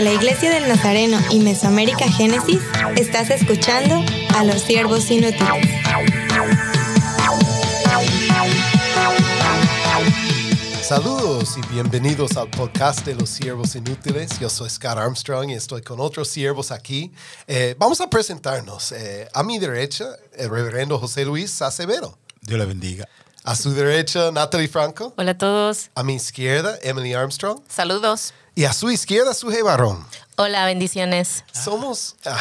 Desde la Iglesia del Nazareno y Mesoamérica Génesis, estás escuchando a los siervos inútiles. Saludos y bienvenidos al podcast de los siervos inútiles. Yo soy Scott Armstrong y estoy con otros siervos aquí. Eh, vamos a presentarnos. Eh, a mi derecha, el reverendo José Luis Acevedo. Dios le bendiga. A su derecha, Natalie Franco. Hola a todos. A mi izquierda, Emily Armstrong. Saludos. Y a su izquierda, Suje Barrón. Hola, bendiciones. Somos... ah,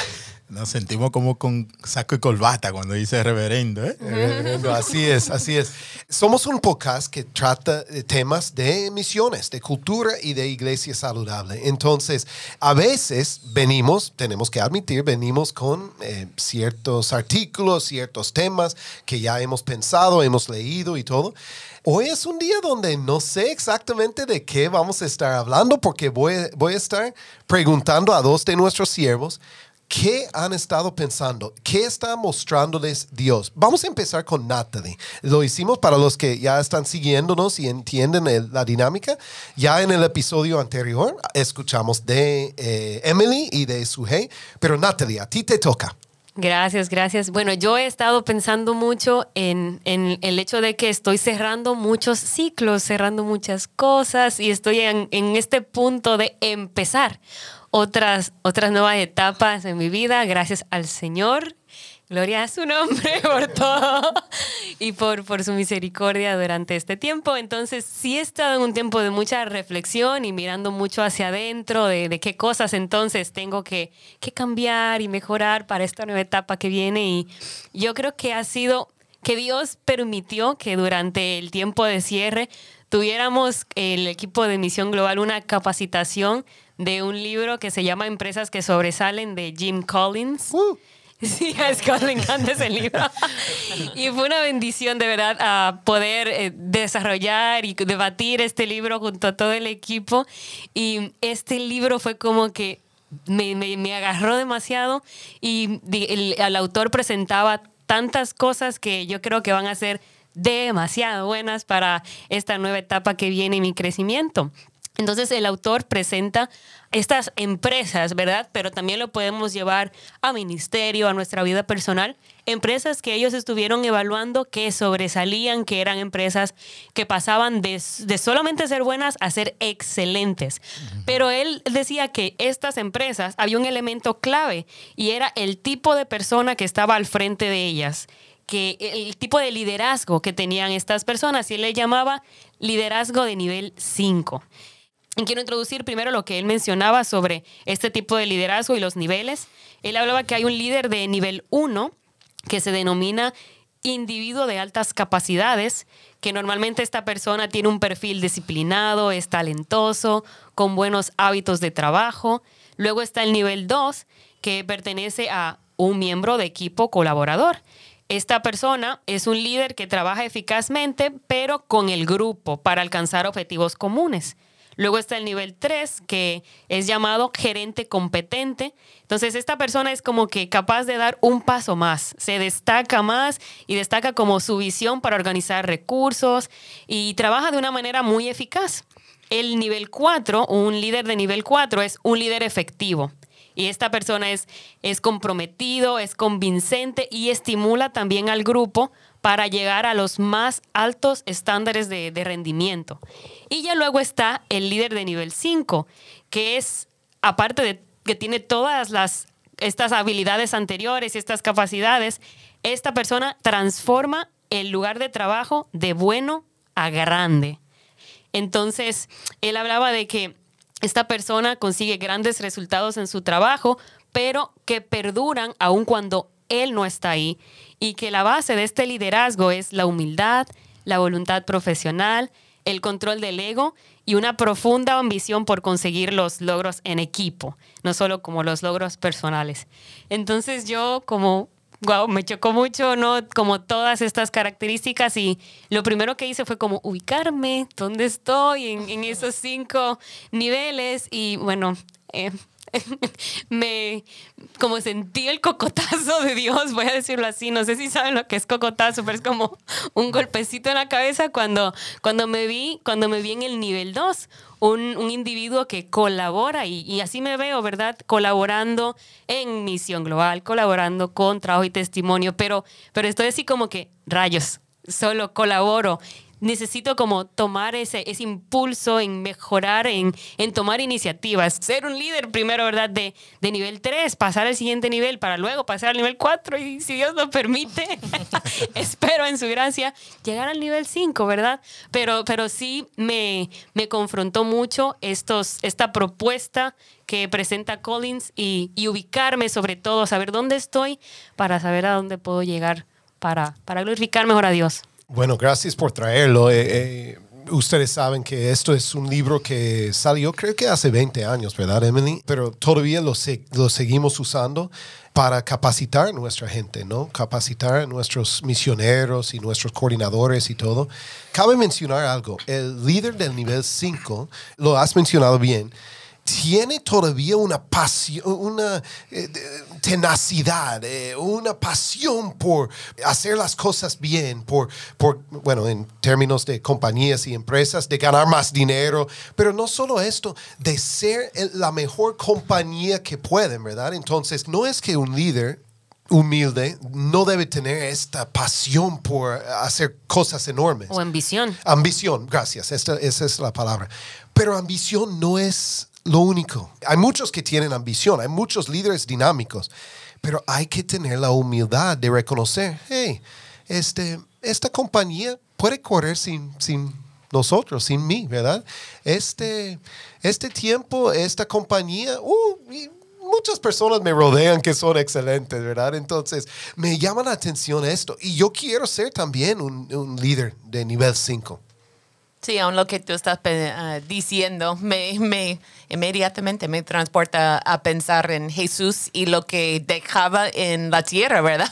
Nos sentimos como con saco y corbata cuando dice reverendo. ¿eh? reverendo, así es, así es. Somos un podcast que trata de temas de misiones, de cultura y de iglesia saludable. Entonces, a veces venimos, tenemos que admitir, venimos con eh, ciertos artículos, ciertos temas que ya hemos pensado, hemos leído y todo. Hoy es un día donde no sé exactamente de qué vamos a estar hablando porque voy, voy a estar preguntando a dos de nuestros siervos ¿Qué han estado pensando? ¿Qué está mostrándoles Dios? Vamos a empezar con Natalie. Lo hicimos para los que ya están siguiéndonos y entienden el- la dinámica. Ya en el episodio anterior escuchamos de eh, Emily y de Suhey, pero Natalie, a ti te toca. Gracias, gracias. Bueno, yo he estado pensando mucho en, en el hecho de que estoy cerrando muchos ciclos, cerrando muchas cosas y estoy en, en este punto de empezar otras, otras nuevas etapas en mi vida, gracias al Señor. Gloria a su nombre por todo y por, por su misericordia durante este tiempo. Entonces, sí he estado en un tiempo de mucha reflexión y mirando mucho hacia adentro de, de qué cosas entonces tengo que, que cambiar y mejorar para esta nueva etapa que viene. Y yo creo que ha sido que Dios permitió que durante el tiempo de cierre tuviéramos el equipo de Misión Global una capacitación de un libro que se llama Empresas que sobresalen de Jim Collins. Sí, a Scott le encanta ese libro. y fue una bendición de verdad a poder eh, desarrollar y debatir este libro junto a todo el equipo. Y este libro fue como que me, me- me agarró demasiado y el, el autor presentaba tantas cosas que yo creo que van a ser demasiado buenas para esta nueva etapa que viene en mi crecimiento. Entonces el autor presenta estas empresas, ¿verdad? Pero también lo podemos llevar a ministerio, a nuestra vida personal. Empresas que ellos estuvieron evaluando que sobresalían, que eran empresas que pasaban de, de solamente ser buenas a ser excelentes. Pero él decía que estas empresas había un elemento clave y era el tipo de persona que estaba al frente de ellas que el tipo de liderazgo que tenían estas personas y él le llamaba liderazgo de nivel 5. Y quiero introducir primero lo que él mencionaba sobre este tipo de liderazgo y los niveles. Él hablaba que hay un líder de nivel 1 que se denomina individuo de altas capacidades, que normalmente esta persona tiene un perfil disciplinado, es talentoso, con buenos hábitos de trabajo. Luego está el nivel 2, que pertenece a un miembro de equipo colaborador. Esta persona es un líder que trabaja eficazmente, pero con el grupo para alcanzar objetivos comunes. Luego está el nivel 3, que es llamado gerente competente. Entonces, esta persona es como que capaz de dar un paso más, se destaca más y destaca como su visión para organizar recursos y trabaja de una manera muy eficaz. El nivel 4, un líder de nivel 4, es un líder efectivo. Y esta persona es, es comprometido, es convincente y estimula también al grupo para llegar a los más altos estándares de, rendimiento. Y ya luego está el líder de nivel 5, que es, aparte de que tiene todas las, estas habilidades anteriores y estas capacidades, esta persona transforma el lugar de trabajo de bueno a grande. Entonces, él hablaba de que esta persona consigue grandes resultados en su trabajo, pero que perduran aun cuando él no está ahí. Y que la base de este liderazgo es la humildad, la voluntad profesional, el control del ego y una profunda ambición por conseguir los logros en equipo, no solo como los logros personales. Entonces yo como wow, me chocó mucho, ¿no? Como todas estas características y lo primero que hice fue como ubicarme, dónde estoy en, esos cinco niveles y bueno, eh, me como sentí el cocotazo de Dios, voy a decirlo así, no sé si saben lo que es cocotazo, pero es como un golpecito en la cabeza cuando, cuando, me, vi, cuando me vi en el nivel 2, un, un, individuo que colabora y, así me veo, ¿verdad? Colaborando en misión global, colaborando con trabajo y testimonio, pero, pero estoy así como que rayos, solo colaboro necesito como tomar ese, ese impulso en mejorar, en, en tomar iniciativas, ser un líder primero, ¿verdad? De, de nivel 3, pasar al siguiente nivel para luego pasar al nivel 4 y si Dios lo permite, espero en su gracia, llegar al nivel 5, ¿verdad? Pero, pero sí me, me confrontó mucho estos, esta propuesta que presenta Collins y, y ubicarme sobre todo, saber dónde estoy para saber a dónde puedo llegar para, para glorificar mejor a Dios. Bueno, gracias por traerlo. Eh, eh, ustedes saben que esto es un libro que salió creo que hace 20 años, ¿verdad, Emily? Pero todavía lo, se lo seguimos usando para capacitar a nuestra gente, ¿no? Capacitar a nuestros misioneros y nuestros coordinadores y todo. Cabe mencionar algo. El líder del nivel 5, lo has mencionado bien, tiene todavía una pasión, una eh, tenacidad, eh, una pasión por hacer las cosas bien, por, por, bueno, en términos de compañías y empresas, de ganar más dinero, pero no solo esto, de ser la mejor compañía que pueden, ¿verdad? Entonces, no es que un líder humilde no debe tener esta pasión por hacer cosas enormes. O ambición. Ambición, gracias, esta, esa es la palabra. Pero ambición no es lo único. Hay muchos que tienen ambición, hay muchos líderes dinámicos, pero hay que tener la humildad de reconocer, hey, este, esta compañía puede correr sin, sin nosotros, sin mí, ¿verdad? Este, este tiempo, esta compañía, uh, muchas personas me rodean que son excelentes, ¿verdad? Entonces, me llama la atención esto. Y yo quiero ser también un, un líder de nivel 5. Sí, aún lo que tú estás uh, diciendo me, me, inmediatamente me transporta a pensar en Jesús y lo que dejaba en la tierra, ¿verdad?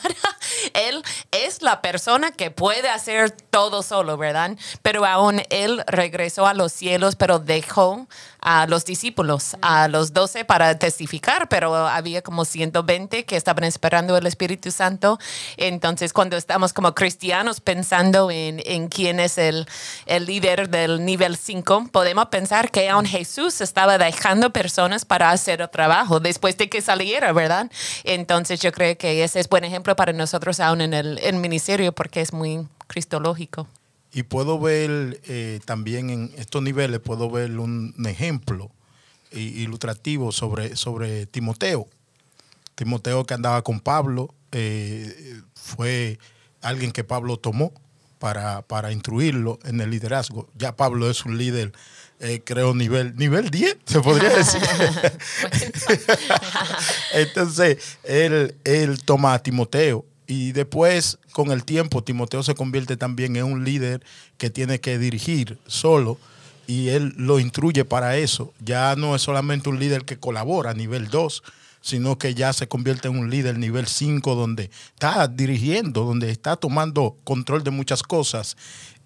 él es la persona que puede hacer todo solo, ¿verdad? Pero aún él regresó a los cielos, pero dejó a los discípulos, a los doce para testificar, pero había como 120 que estaban esperando el Espíritu Santo. Entonces, cuando estamos como cristianos pensando en, en quién es el, el líder del nivel 5, podemos pensar que aún Jesús estaba dejando personas para hacer el trabajo después de que saliera, ¿verdad? Entonces, yo creo que ese es buen ejemplo para nosotros aún en el, el ministerio porque es muy cristológico. Y puedo ver eh, también en estos niveles, puedo ver un ejemplo ilustrativo sobre, sobre Timoteo. Timoteo que andaba con Pablo, eh, fue alguien que Pablo tomó para, para instruirlo en el liderazgo. Ya Pablo es un líder, eh, creo, nivel, nivel 10, se podría decir. Entonces, él, él toma a Timoteo y después, con el tiempo, Timoteo se convierte también en un líder que tiene que dirigir solo y él lo instruye para eso. Ya no es solamente un líder que colabora a nivel 2, sino que ya se convierte en un líder nivel 5 donde está dirigiendo, donde está tomando control de muchas cosas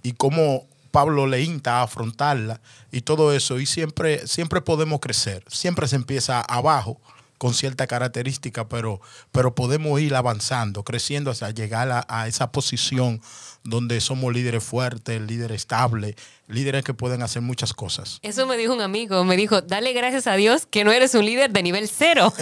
y como Pablo le insta a afrontarla y todo eso y siempre siempre podemos crecer, siempre se empieza abajo con cierta característica, pero, pero podemos ir avanzando, creciendo hasta llegar a, a esa posición donde somos líderes fuertes, líderes estables, líderes que pueden hacer muchas cosas. Eso me dijo un amigo, me dijo, dale gracias a Dios que no eres un líder de nivel cero.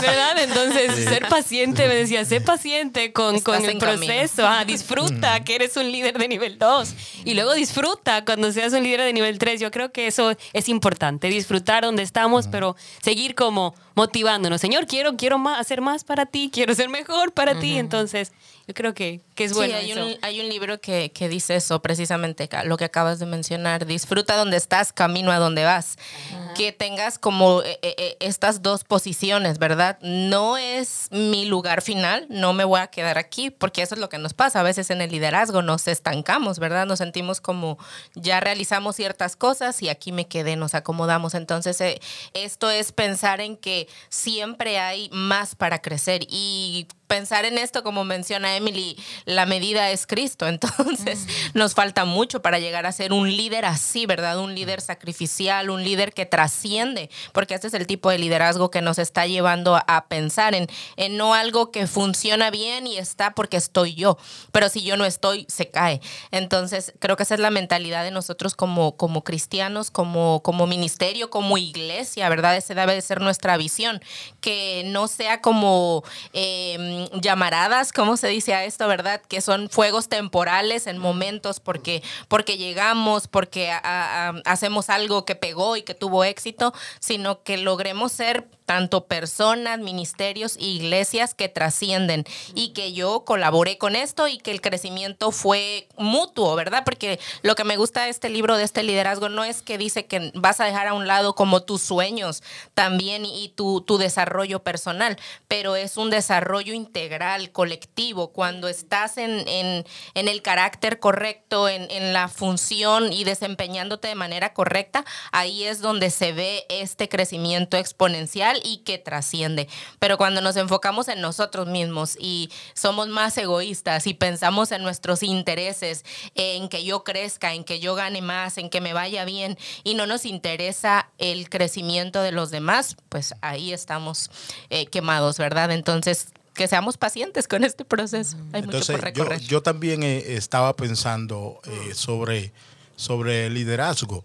¿Verdad? Entonces, sí. ser paciente, me decía, sé paciente con, con el proceso, ah, disfruta que eres un líder de nivel 2 y luego disfruta cuando seas un líder de nivel 3. Yo creo que eso es importante, disfrutar donde estamos, pero seguir como motivándonos. Señor, quiero, quiero más, hacer más para ti, quiero ser mejor para uh -huh. ti. Entonces, yo creo que, que es bueno. Sí, hay, Un, hay un libro que, que, dice eso, precisamente, lo que acabas de mencionar. Disfruta donde estás, camino a donde vas. Uh -huh. Que tengas como eh, eh, estas dos posiciones, ¿verdad? No es mi lugar final, no me voy a quedar aquí, porque eso es lo que nos pasa. A veces en el liderazgo nos estancamos, ¿verdad? Nos sentimos como ya realizamos ciertas cosas y aquí me quedé, nos acomodamos. Entonces, eh, esto es pensar en que siempre hay más para crecer. Y pensar en esto, como menciona Emily, la medida es Cristo. Entonces, nos falta mucho para llegar a ser un líder así, ¿verdad? Un líder sacrificial, un líder que trasciende, porque este es el tipo de liderazgo que nos está llevando a pensar en, en no algo que funciona bien y está porque estoy yo, pero si yo no estoy, se cae. Entonces, creo que esa es la mentalidad de nosotros como, como cristianos, como, como ministerio, como iglesia, ¿verdad? Esa debe de ser nuestra visión, que no sea como eh, llamaradas, ¿cómo se dice a esto, verdad? Que son fuegos temporales en momentos porque, porque llegamos, porque hacemos algo que pegó y que tuvo éxito, sino que logremos ser tanto personas, ministerios e iglesias que trascienden y que yo colaboré con esto y que el crecimiento fue mutuo, ¿verdad? Porque lo que me gusta de este libro, de este liderazgo, no es que dice que vas a dejar a un lado como tus sueños también y tu, tu desarrollo personal, pero es un desarrollo integral, colectivo, cuando estás en, en, el carácter correcto, en la función y desempeñándote de manera correcta, ahí es donde se ve este crecimiento exponencial y que trasciende. Pero cuando nos enfocamos en nosotros mismos y somos más egoístas y pensamos en nuestros intereses, en que yo crezca, en que yo gane más, en que me vaya bien y no nos interesa el crecimiento de los demás, pues ahí estamos eh, quemados, ¿verdad? Entonces, que seamos pacientes con este proceso. Hay mucho por recorrer. Yo, también eh, estaba pensando eh, sobre, sobre liderazgo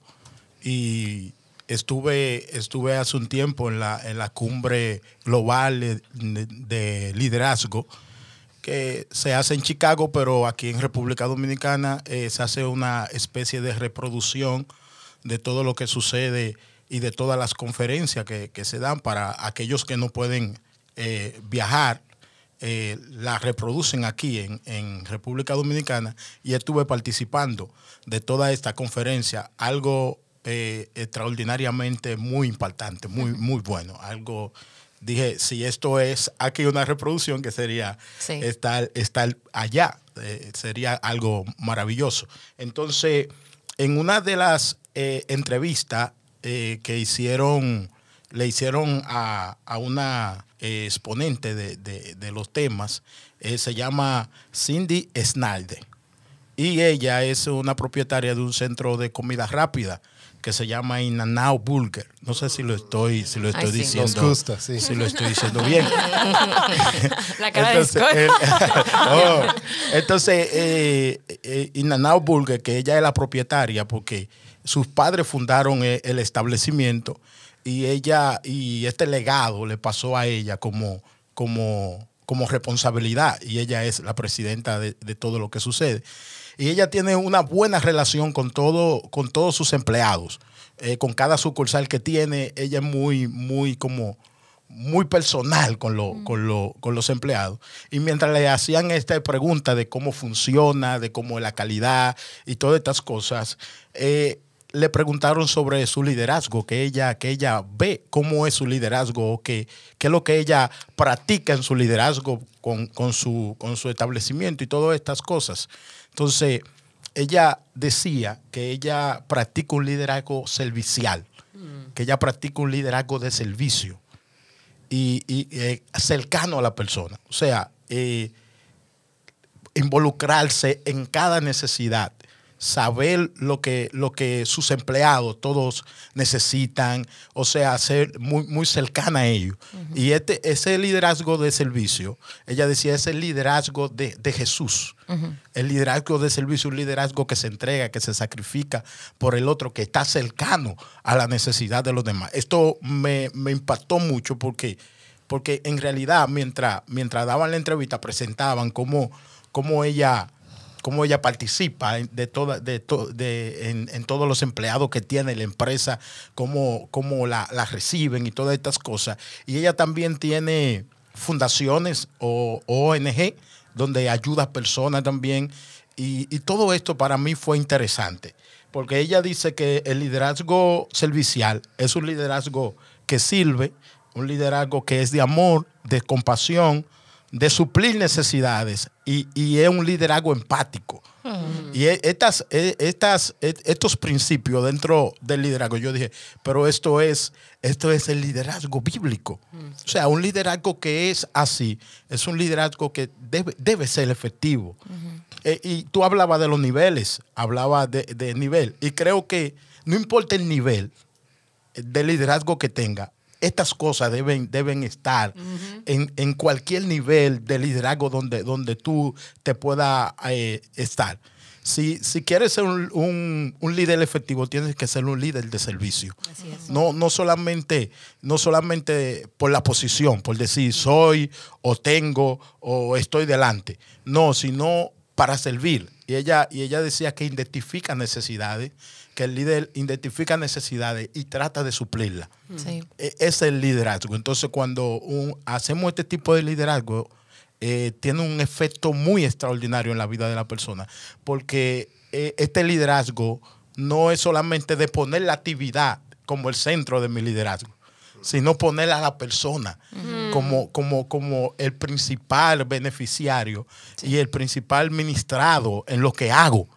y Estuve, estuve hace un tiempo en la, en la cumbre global de, liderazgo que se hace en Chicago, pero aquí en República Dominicana eh, se hace una especie de reproducción de todo lo que sucede y de todas las conferencias que, se dan para aquellos que no pueden eh, viajar. Eh, la reproducen aquí en, en, República Dominicana y estuve participando de toda esta conferencia, algo eh, extraordinariamente muy impactante, muy, muy bueno. Algo, dije, si esto es aquí una reproducción, que sería estar, estar allá, eh, sería algo maravilloso. Entonces, en una de las eh, entrevistas que hicieron, le hicieron a, una exponente de, de, los temas, se llama Cindy Snyder. Y ella es una propietaria de un centro de comida rápida que se llama Inanao Burger. No sé si lo estoy, si lo estoy diciendo. Si lo estoy diciendo bien. La cara entonces, de eh, oh, entonces eh, eh, Inanao Burger, que ella es la propietaria, porque sus padres fundaron eh, el establecimiento y ella y este legado le pasó a ella como, como, como responsabilidad y ella es la presidenta de, de todo lo que sucede y ella tiene una buena relación con, todo, con todos sus empleados. Eh, con cada sucursal que tiene, ella es muy, muy como muy personal con, lo, con, lo, con, los empleados. Y mientras le hacían esta pregunta de cómo funciona, de cómo es la calidad y todas estas cosas, eh, le preguntaron sobre su liderazgo, que ella, que ella ve cómo es su liderazgo, qué, qué es lo que ella practica en su liderazgo con, con, su, con su establecimiento y todas estas cosas. Entonces, ella decía que ella practica un liderazgo servicial, mm. que ella practica un liderazgo de servicio y, eh, cercano a la persona. O sea, eh, involucrarse en cada necesidad saber lo que, lo que sus empleados todos necesitan, o sea, ser muy, muy cercana a ellos. Y este, ese liderazgo de servicio, ella decía, es el liderazgo de, Jesús. El liderazgo de servicio, un liderazgo que se entrega, que se sacrifica por el otro, que está cercano a la necesidad de los demás. Esto me, impactó mucho porque, porque en realidad mientras, mientras daban la entrevista presentaban cómo, cómo ella cómo ella participa de de en, todos los empleados que tiene la empresa, cómo, cómo la, reciben y todas estas cosas. Y ella también tiene fundaciones o ONG donde ayuda a personas también. Y, y todo esto para mí fue interesante, porque ella dice que el liderazgo servicial es un liderazgo que sirve, un liderazgo que es de amor, de compasión, de suplir necesidades y, y es un liderazgo empático. Y e- estas, estas, estos principios dentro del liderazgo, yo dije, pero esto es, esto es el liderazgo bíblico. O sea, un liderazgo que es así, es un liderazgo que debe, debe ser efectivo. Eh, y tú hablabas de los niveles, hablabas de, de nivel. Y creo que no importa el nivel de liderazgo que tenga, estas cosas deben, deben estar en, en cualquier nivel de liderazgo donde, donde tú te puedas eh, estar. Si, si quieres ser un, un- un líder efectivo, tienes que ser un líder de servicio. No, no, solamente, no solamente por la posición, por decir soy o tengo o estoy delante. No, sino para servir. Y ella, y ella decía que identifica necesidades, que el líder identifica necesidades y trata de suplirlas. Sí. E- Ese es el liderazgo. Entonces, cuando un- hacemos este tipo de liderazgo, eh, tiene un efecto muy extraordinario en la vida de la persona, porque eh, este liderazgo no es solamente de poner la actividad como el centro de mi liderazgo, sino poner a la persona como, como, como el principal beneficiario y el principal ministrado en lo que hago.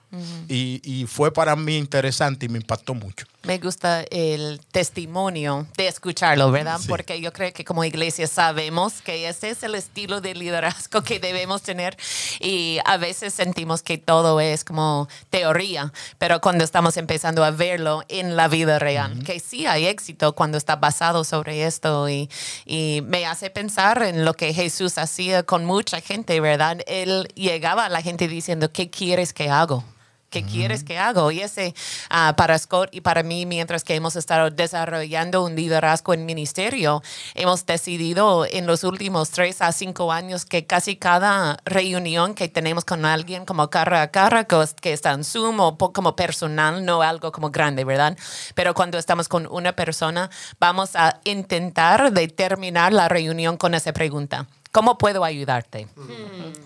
Y, y fue para mí interesante y me impactó mucho. Me gusta el testimonio de escucharlo, ¿verdad? Sí. Porque yo creo que como iglesia sabemos que ese es el estilo de liderazgo que debemos tener y a veces sentimos que todo es como teoría, pero cuando estamos empezando a verlo en la vida real, que sí hay éxito cuando está basado sobre esto y, y me hace pensar en lo que Jesús hacía con mucha gente, ¿verdad? Él llegaba a la gente diciendo, ¿qué quieres que hago? ¿Qué quieres que hago? Y ese, ah, para Scott y para mí, mientras que hemos estado desarrollando un liderazgo en ministerio, hemos decidido en los últimos tres a cinco años que casi cada reunión que tenemos con alguien, como cara a cara, que, es- que está en Zoom o como personal, no algo como grande, ¿verdad? Pero cuando estamos con una persona, vamos a intentar de terminar la reunión con esa pregunta. ¿Cómo puedo ayudarte?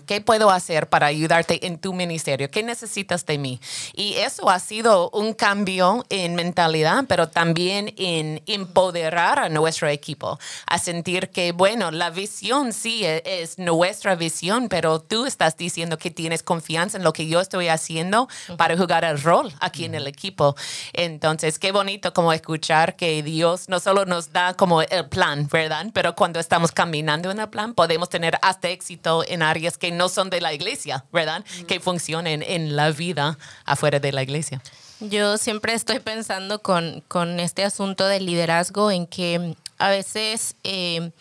¿Qué puedo hacer para ayudarte en tu ministerio? ¿Qué necesitas de mí? Y eso ha sido un cambio en mentalidad, pero también en empoderar a nuestro equipo, a sentir que, bueno, la visión sí e- es, nuestra visión, pero tú estás diciendo que tienes confianza en lo que yo estoy haciendo para jugar el rol aquí en el equipo. Entonces, qué bonito como escuchar que Dios no solo nos da como el plan, ¿verdad? Pero cuando estamos caminando en el plan, podemos tener hasta éxito en áreas que no son de la iglesia, ¿verdad? Que funcionen en la vida afuera de la iglesia. Yo siempre estoy pensando con, con este asunto del liderazgo en que a veces eh,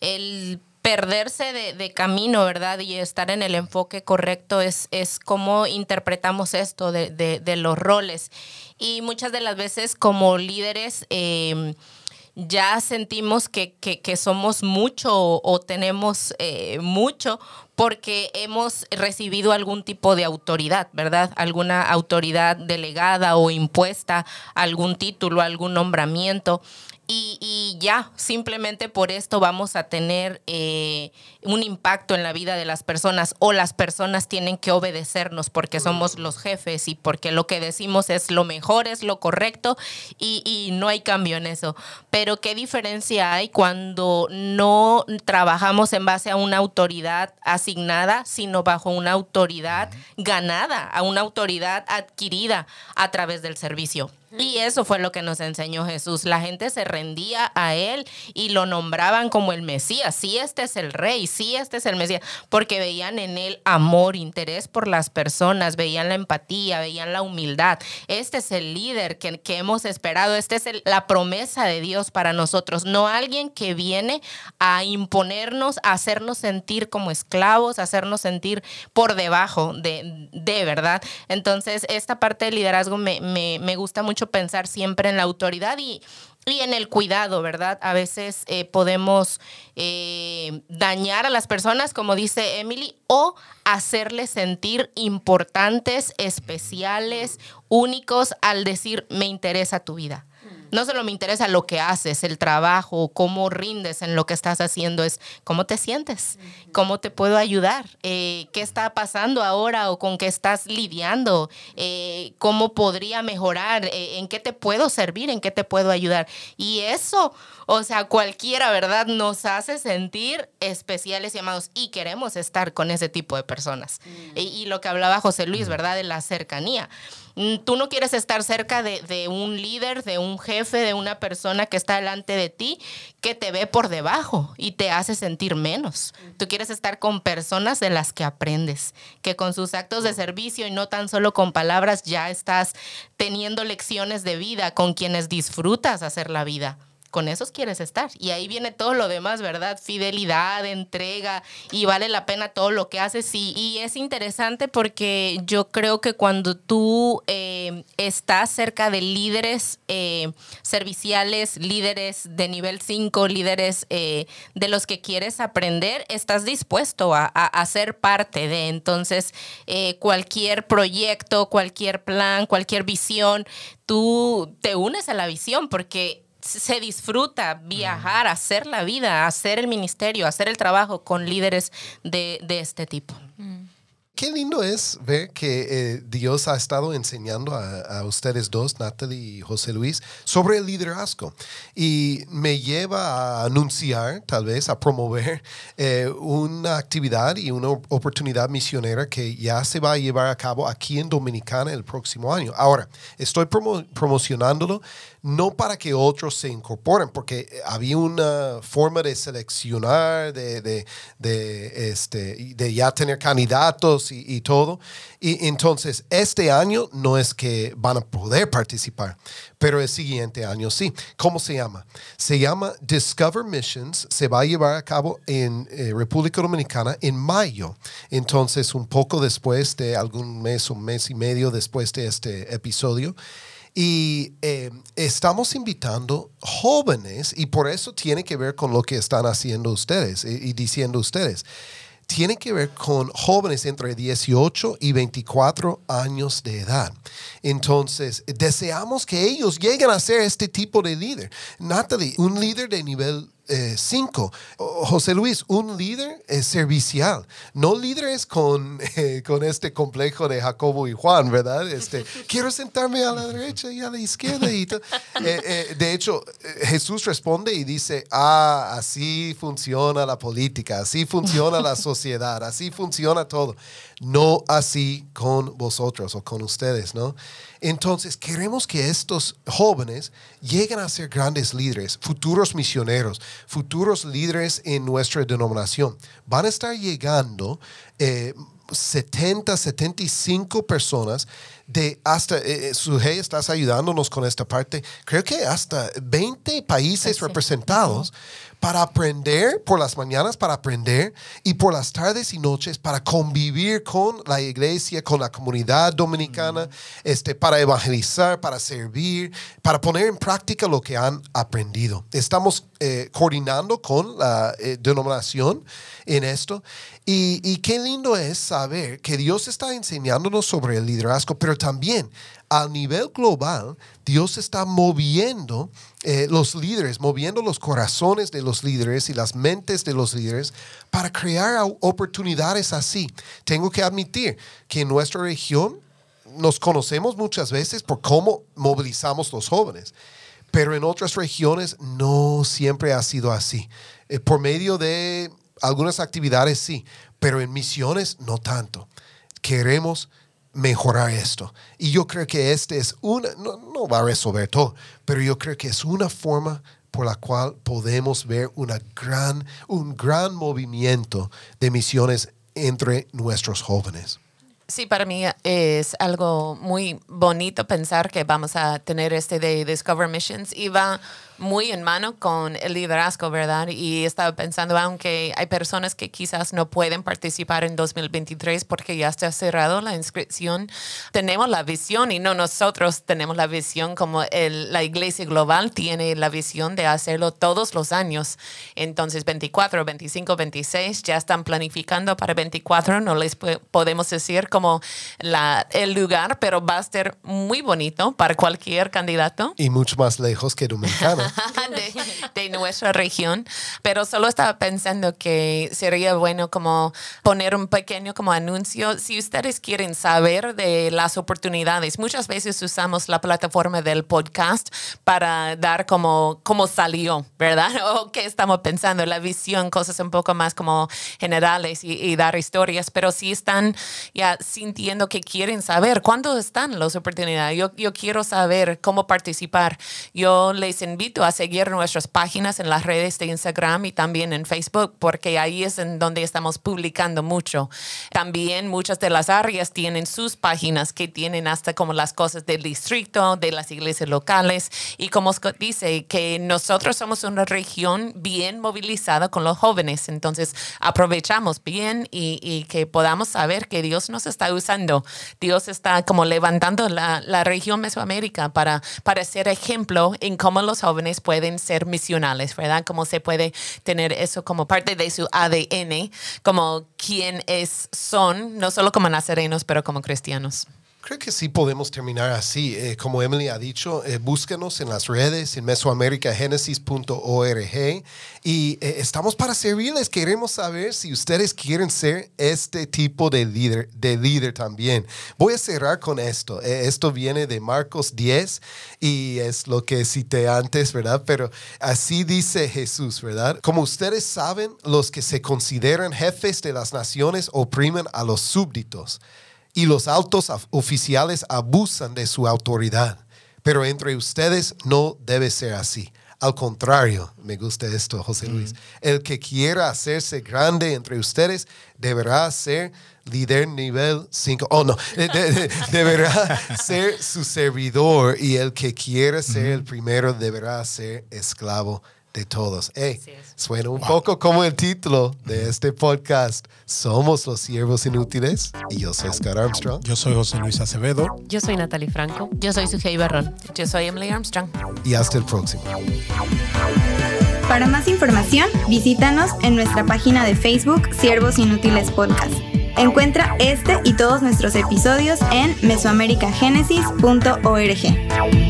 el perderse de, de camino, ¿verdad? Y estar en el enfoque correcto es, es cómo interpretamos esto de, de- de los roles. Y muchas de las veces como líderes... eh, ya sentimos que, que- que somos mucho o, tenemos eh, mucho porque hemos recibido algún tipo de autoridad, ¿verdad? Alguna autoridad delegada o impuesta, algún título, algún nombramiento. Y, y ya, simplemente por esto vamos a tener eh, un impacto en la vida de las personas o las personas tienen que obedecernos porque somos los jefes y porque lo que decimos es lo mejor, es lo correcto y, y no hay cambio en eso. Pero ¿qué diferencia hay cuando no trabajamos en base a una autoridad asignada, sino bajo una autoridad ganada, a una autoridad adquirida a través del servicio? Y eso fue lo que nos enseñó Jesús. La gente se rendía a él y lo nombraban como el Mesías. Sí, este es el rey, sí, este es el Mesías, porque veían en él amor, interés por las personas, veían la empatía, veían la humildad. Este es el líder que, que hemos esperado, esta es la promesa de Dios para nosotros, no alguien que viene a imponernos, a hacernos sentir como esclavos, a hacernos sentir por debajo de, de verdad. Entonces, esta parte del liderazgo me, me- me gusta mucho pensar siempre en la autoridad y, y en el cuidado, ¿verdad? A veces eh, podemos eh, dañar a las personas, como dice Emily, o hacerles sentir importantes, especiales, únicos al decir, me interesa tu vida. No solo me interesa lo que haces, el trabajo, cómo rindes en lo que estás haciendo, es cómo te sientes, cómo te puedo ayudar, eh, qué está pasando ahora o con qué estás lidiando, eh, cómo podría mejorar, eh, en qué te puedo servir, en qué te puedo ayudar. Y eso, o sea, cualquiera, ¿verdad? Nos hace sentir especiales y amados y queremos estar con ese tipo de personas. Y, y lo que hablaba José Luis, ¿verdad? De la cercanía. Mm, Tú no quieres estar cerca de, de un líder, de un jefe, de una persona que está delante de ti, que te ve por debajo y te hace sentir menos. Tú quieres estar con personas de las que aprendes, que con sus actos de servicio y no tan solo con palabras ya estás teniendo lecciones de vida, con quienes disfrutas hacer la vida con esos quieres estar. Y ahí viene todo lo demás, ¿verdad? Fidelidad, entrega, y vale la pena todo lo que haces. Y, Y es interesante porque yo creo que cuando tú eh, estás cerca de líderes eh, serviciales, líderes de nivel 5, líderes eh, de los que quieres aprender, estás dispuesto a, a- a ser parte de. Entonces, cualquier proyecto, cualquier plan, cualquier visión, tú te unes a la visión porque se disfruta viajar, hacer la vida, hacer el ministerio, hacer el trabajo con líderes de, de este tipo. Qué lindo es ver que eh, Dios ha estado enseñando a, a ustedes dos, Natalie y José Luis, sobre el liderazgo. Y me lleva a anunciar, tal vez, a promover eh, una actividad y una oportunidad misionera que ya se va a llevar a cabo aquí en Dominicana el próximo año. Ahora, estoy promo- promocionándolo no para que otros se incorporen, porque había una forma de seleccionar, de, de, este, de ya tener candidatos y, y todo. Y entonces, este año no es que van a poder participar, pero el siguiente año sí. ¿Cómo se llama? Se llama Discover Missions. Se va a llevar a cabo en eh, República Dominicana en mayo. Entonces, un poco después de algún mes, un mes y medio después de este episodio. Y eh, estamos invitando jóvenes, y por eso tiene que ver con lo que están haciendo ustedes y, y diciendo ustedes. Tiene que ver con jóvenes entre 18 y 24 años de edad. Entonces, deseamos que ellos lleguen a ser este tipo de líder. Natalie, un líder de nivel 5. José Luis, un líder eh, servicial, no líderes con, eh, con este complejo de Jacobo y Juan, ¿verdad? Este, quiero sentarme a la derecha y a la izquierda. Y Eh, eh, de hecho, eh, Jesús responde y dice, ah, así funciona la política, así funciona la sociedad, así funciona todo. No así con vosotros o con ustedes, ¿no? Entonces, queremos que estos jóvenes lleguen a ser grandes líderes, futuros misioneros, futuros líderes en nuestra denominación. Van a estar llegando eh, 70, 75 personas de hasta, eh, eh, Sujei, estás ayudándonos con esta parte, creo que hasta 20 países representados para aprender por las mañanas, para aprender y por las tardes y noches para convivir con la iglesia, con la comunidad dominicana, este, para evangelizar, para servir, para poner en práctica lo que han aprendido. Estamos eh, coordinando con la eh, denominación en esto y, y qué lindo es saber que Dios está enseñándonos sobre el liderazgo, pero también a nivel global, Dios está moviendo eh, los líderes, moviendo los corazones de los líderes y las mentes de los líderes para crear oportunidades así. Tengo que admitir que en nuestra región nos conocemos muchas veces por cómo movilizamos los jóvenes, pero en otras regiones no siempre ha sido así. Eh, por medio de algunas actividades sí, pero en misiones no tanto. Queremos mejorar esto. Y yo creo que este es una, no, no va a resolver todo, pero yo creo que es una forma por la cual podemos ver una gran, un gran movimiento de misiones entre nuestros jóvenes. Sí, para mí es algo muy bonito pensar que vamos a tener este de Discover Missions y va muy en mano con el liderazgo, ¿verdad? Y estaba pensando, aunque hay personas que quizás no pueden participar en 2023 porque ya está cerrado la inscripción, tenemos la visión y no nosotros tenemos la visión como el, la iglesia global tiene la visión de hacerlo todos los años. Entonces, 24, 25, 26 ya están planificando para 24, no les podemos decir como la, el lugar, pero va a ser muy bonito para cualquier candidato. Y mucho más lejos que Dominicano. de, nuestra región, pero solo estaba pensando que sería bueno como poner un pequeño como anuncio. Si ustedes quieren saber de las oportunidades, muchas veces usamos la plataforma del podcast para dar como cómo salió, ¿verdad? O qué estamos pensando, la visión, cosas un poco más como generales y, dar historias, pero si están ya sintiendo que quieren saber cuándo están las oportunidades, yo, yo quiero saber cómo participar. Yo les invito a seguir nuestras páginas en las redes de Instagram y también en Facebook, porque ahí es en donde estamos publicando mucho. También muchas de las áreas tienen sus páginas que tienen hasta como las cosas del distrito, de las iglesias locales. Y como Scott dice, que nosotros somos una región bien movilizada con los jóvenes. Entonces aprovechamos bien y, que podamos saber que Dios nos está usando. Dios está como levantando la, la región Mesoamérica para, para ser ejemplo en cómo los jóvenes pueden ser misionales, ¿verdad? Cómo se puede tener eso como parte de su ADN, como quién es, son, no solo como nazarenos, pero como cristianos. Creo que sí podemos terminar así. Eh, como Emily ha dicho, eh, en las redes, en mesoamericagenesis.org y eh, estamos para servirles. Queremos saber si ustedes quieren ser este tipo de líder, de líder también. Voy a cerrar con esto. esto viene de Marcos 10 y es lo que cité antes, ¿verdad? Pero así dice Jesús, ¿verdad? Como ustedes saben, los que se consideran jefes de las naciones oprimen a los súbditos y los altos oficiales abusan de su autoridad. Pero entre ustedes no debe ser así. Al contrario, me gusta esto, José Luis. El que quiera hacerse grande entre ustedes deberá ser líder nivel 5. Oh, no. deberá ser su servidor y el que quiera ser el primero deberá ser esclavo de todos. suena un poco como el título de este podcast. Somos los siervos inútiles y yo soy Scott Armstrong. Yo soy José Luis Acevedo. Yo soy Natalie Franco. Yo soy Sujei Barrón. Yo soy Emily Armstrong. Y hasta el próximo. Para más información, visítanos en nuestra página de Facebook Siervos Inútiles Podcast. Encuentra este y todos nuestros episodios en mesoamericagenesis.org.